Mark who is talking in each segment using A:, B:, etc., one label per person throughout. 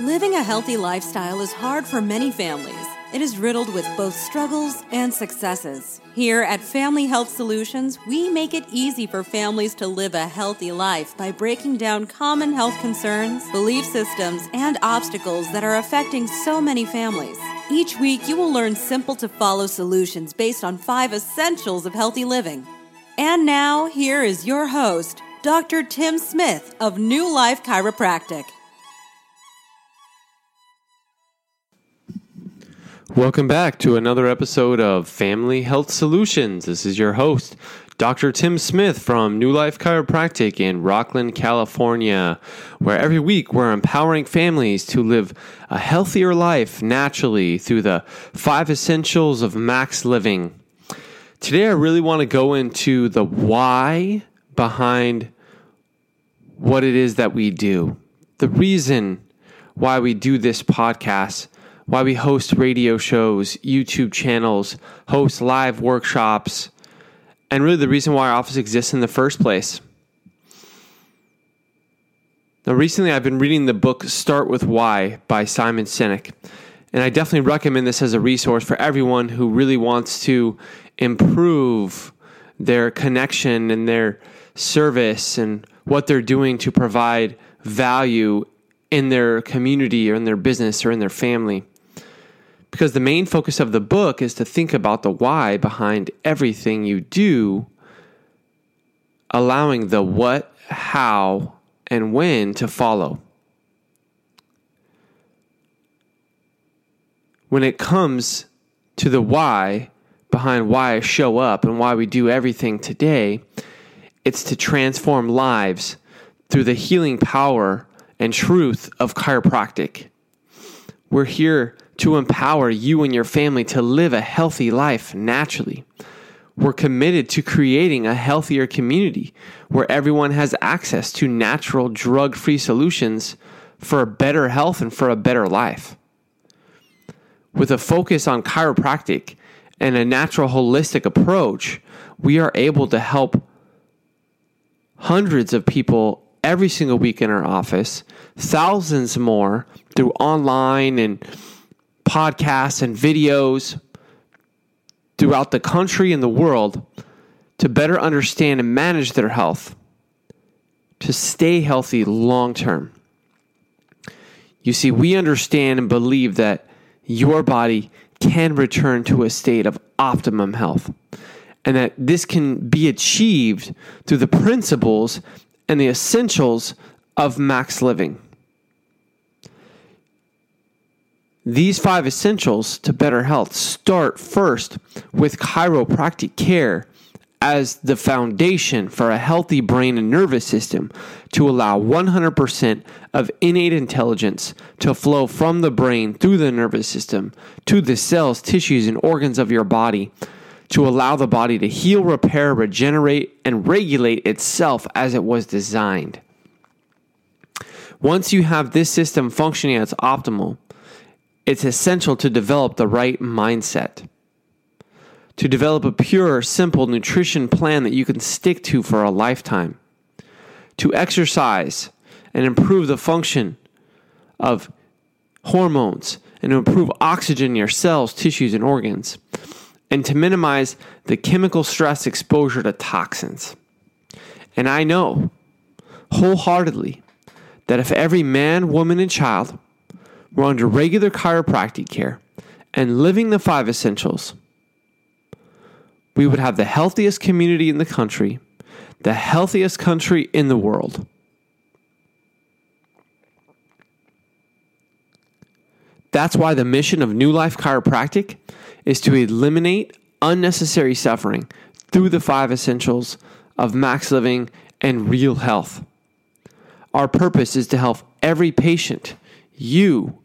A: Living a healthy lifestyle is hard for many families. It is riddled with both struggles and successes. Here at Family Health Solutions, we make it easy for families to live a healthy life by breaking down common health concerns, belief systems, and obstacles that are affecting so many families. Each week, you will learn simple to follow solutions based on five essentials of healthy living. And now, here is your host, Dr. Tim Smith of New Life Chiropractic.
B: Welcome back to another episode of Family Health Solutions. This is your host, Dr. Tim Smith from New Life Chiropractic in Rocklin, California, where every week we're empowering families to live a healthier life naturally through the five essentials of max living. Today, I really want to go into the why behind what it is that we do, the reason why we do this podcast why we host radio shows, YouTube channels, host live workshops, and really the reason why our office exists in the first place. Now, recently I've been reading the book Start with Why by Simon Sinek, and I definitely recommend this as a resource for everyone who really wants to improve their connection and their service and what they're doing to provide value in their community or in their business or in their family because the main focus of the book is to think about the why behind everything you do, allowing the what, how, and when to follow. When it comes to the why behind why I show up and why we do everything today, it's to transform lives through the healing power and truth of chiropractic. We're here to empower you and your family to live a healthy life naturally. We're committed to creating a healthier community where everyone has access to natural drug free solutions for a better health and for a better life. With a focus on chiropractic and a natural holistic approach, we are able to help hundreds of people every single week in our office, thousands more through online and podcasts and videos throughout the country and the world to better understand and manage their health, to stay healthy long term. You see, we understand and believe that your body can return to a state of optimum health, and that this can be achieved through the principles and the essentials of max living. These five essentials to better health start first with chiropractic care as the foundation for a healthy brain and nervous system to allow 100% of innate intelligence to flow from the brain through the nervous system to the cells, tissues, and organs of your body to allow the body to heal, repair, regenerate, and regulate itself as it was designed. Once you have this system functioning at its optimal, it's essential to develop the right mindset. To develop a pure, simple nutrition plan that you can stick to for a lifetime. To exercise and improve the function of hormones and to improve oxygen in your cells, tissues, and organs. And to minimize the chemical stress exposure to toxins. And I know wholeheartedly that if every man, woman, and child we're under regular chiropractic care and living the five essentials, we would have the healthiest community in the country, the healthiest country in the world. That's why the mission of New Life Chiropractic is to eliminate unnecessary suffering through the five essentials of max living and real health. Our purpose is to help every patient, you,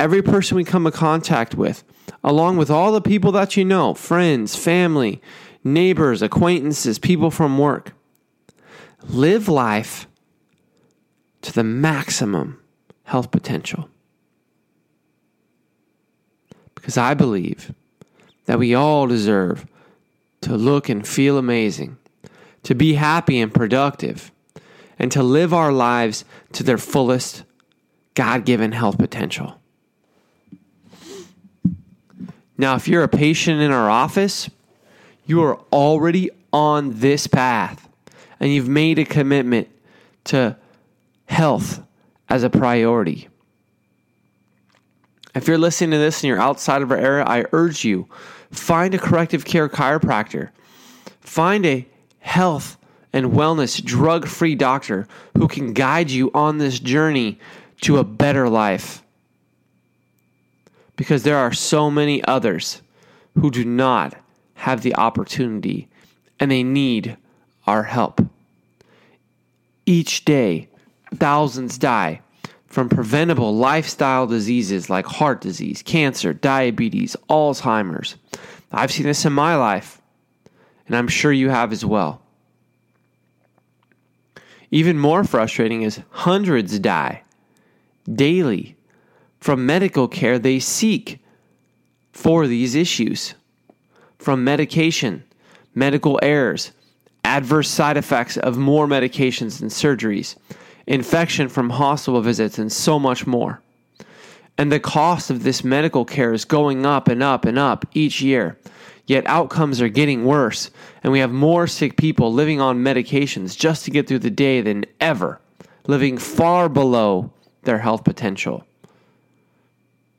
B: every person we come in contact with, along with all the people that you know friends, family, neighbors, acquaintances, people from work. Live life to the maximum health potential. Because I believe that we all deserve to look and feel amazing, to be happy and productive, and to live our lives to their fullest God given health potential. Now, if you're a patient in our office, you are already on this path and you've made a commitment to health as a priority. If you're listening to this and you're outside of our area, I urge you find a corrective care chiropractor. Find a health and wellness drug free doctor who can guide you on this journey to a better life. Because there are so many others who do not have the opportunity and they need our help. Each day, thousands die from preventable lifestyle diseases like heart disease, cancer, diabetes, Alzheimer's. I've seen this in my life, and I'm sure you have as well. Even more frustrating is hundreds die daily from medical care they seek for these issues, from medication, medical errors, adverse side effects of more medications and surgeries, infection from hospital visits, and so much more. And the cost of this medical care is going up and up and up each year. Yet outcomes are getting worse, and we have more sick people living on medications just to get through the day than ever, living far below their health potential.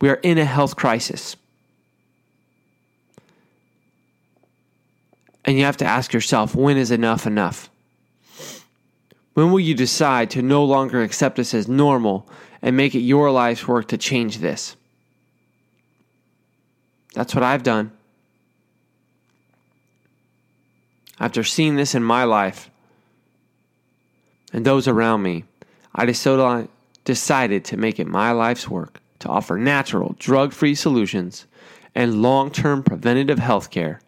B: We are in a health crisis. And you have to ask yourself when is enough enough? When will you decide to no longer accept this as normal and make it your life's work to change this? That's what I've done. After seeing this in my life and those around me, I decided to make it my life's work to offer natural, drug free solutions and long term preventative health care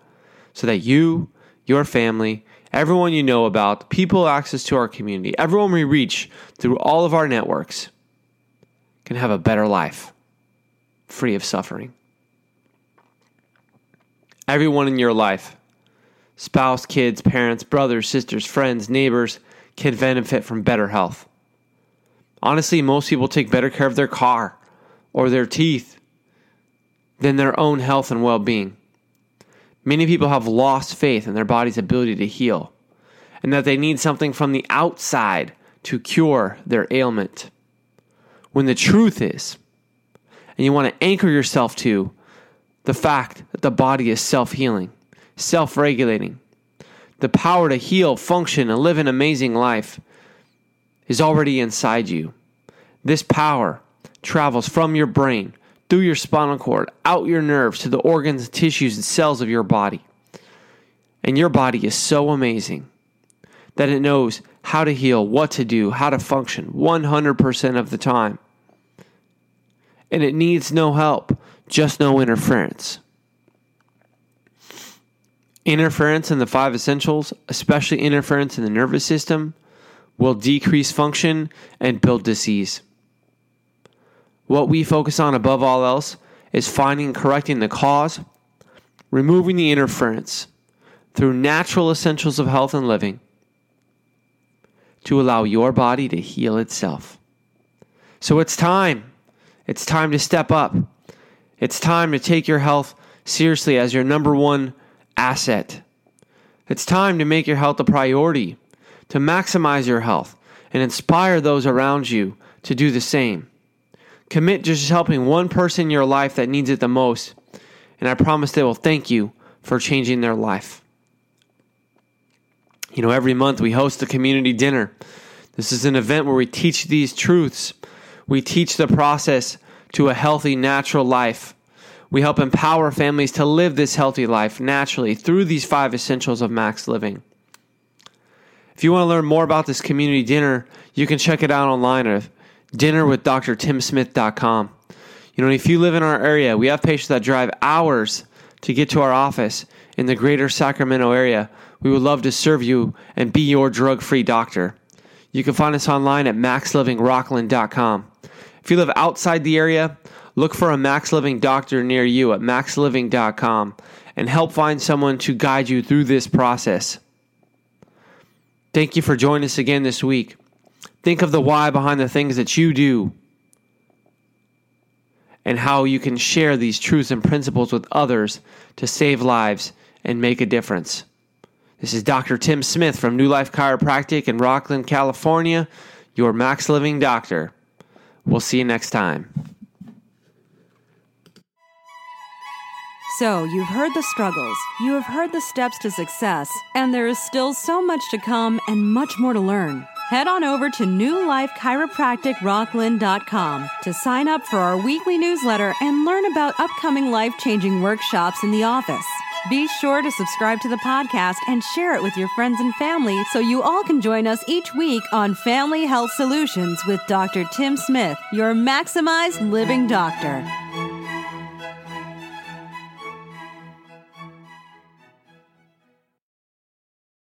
B: so that you, your family, everyone you know about, people access to our community, everyone we reach through all of our networks can have a better life free of suffering. Everyone in your life spouse, kids, parents, brothers, sisters, friends, neighbors can benefit from better health. Honestly, most people take better care of their car or their teeth than their own health and well being. Many people have lost faith in their body's ability to heal and that they need something from the outside to cure their ailment. When the truth is, and you want to anchor yourself to the fact that the body is self healing, self regulating, the power to heal, function, and live an amazing life is already inside you. This power travels from your brain through your spinal cord, out your nerves to the organs, tissues, and cells of your body. And your body is so amazing that it knows how to heal, what to do, how to function 100% of the time. And it needs no help, just no interference. Interference in the five essentials, especially interference in the nervous system, will decrease function and build disease. What we focus on above all else is finding and correcting the cause, removing the interference through natural essentials of health and living to allow your body to heal itself. So it's time. It's time to step up. It's time to take your health seriously as your number one asset. It's time to make your health a priority, to maximize your health, and inspire those around you to do the same. Commit just helping one person in your life that needs it the most, and I promise they will thank you for changing their life. You know, every month we host a community dinner. This is an event where we teach these truths. We teach the process to a healthy, natural life. We help empower families to live this healthy life naturally through these five essentials of max living. If you want to learn more about this community dinner, you can check it out online at dinnerwithdrtimsmith.com. You know, if you live in our area, we have patients that drive hours to get to our office in the greater Sacramento area. We would love to serve you and be your drug free doctor. You can find us online at maxlivingrocklin.com. If you live outside the area, look for a Max Living doctor near you at maxliving.com and help find someone to guide you through this process. Thank you for joining us again this week. Think of the why behind the things that you do. and how you can share these truths and principles with others to save lives and make a difference. This is Dr. Tim Smith from New Life Chiropractic in Rocklin, California, your max living doctor. We'll see you next time.
A: So, you've heard the struggles, you have heard the steps to success, and there is still so much to come and much more to learn. Head on over to newlifechiropracticrocklin.com to sign up for our weekly newsletter and learn about upcoming life changing workshops in the office. Be sure to subscribe to the podcast and share it with your friends and family so you all can join us each week on Family Health Solutions with Dr. Tim Smith, your maximized living doctor.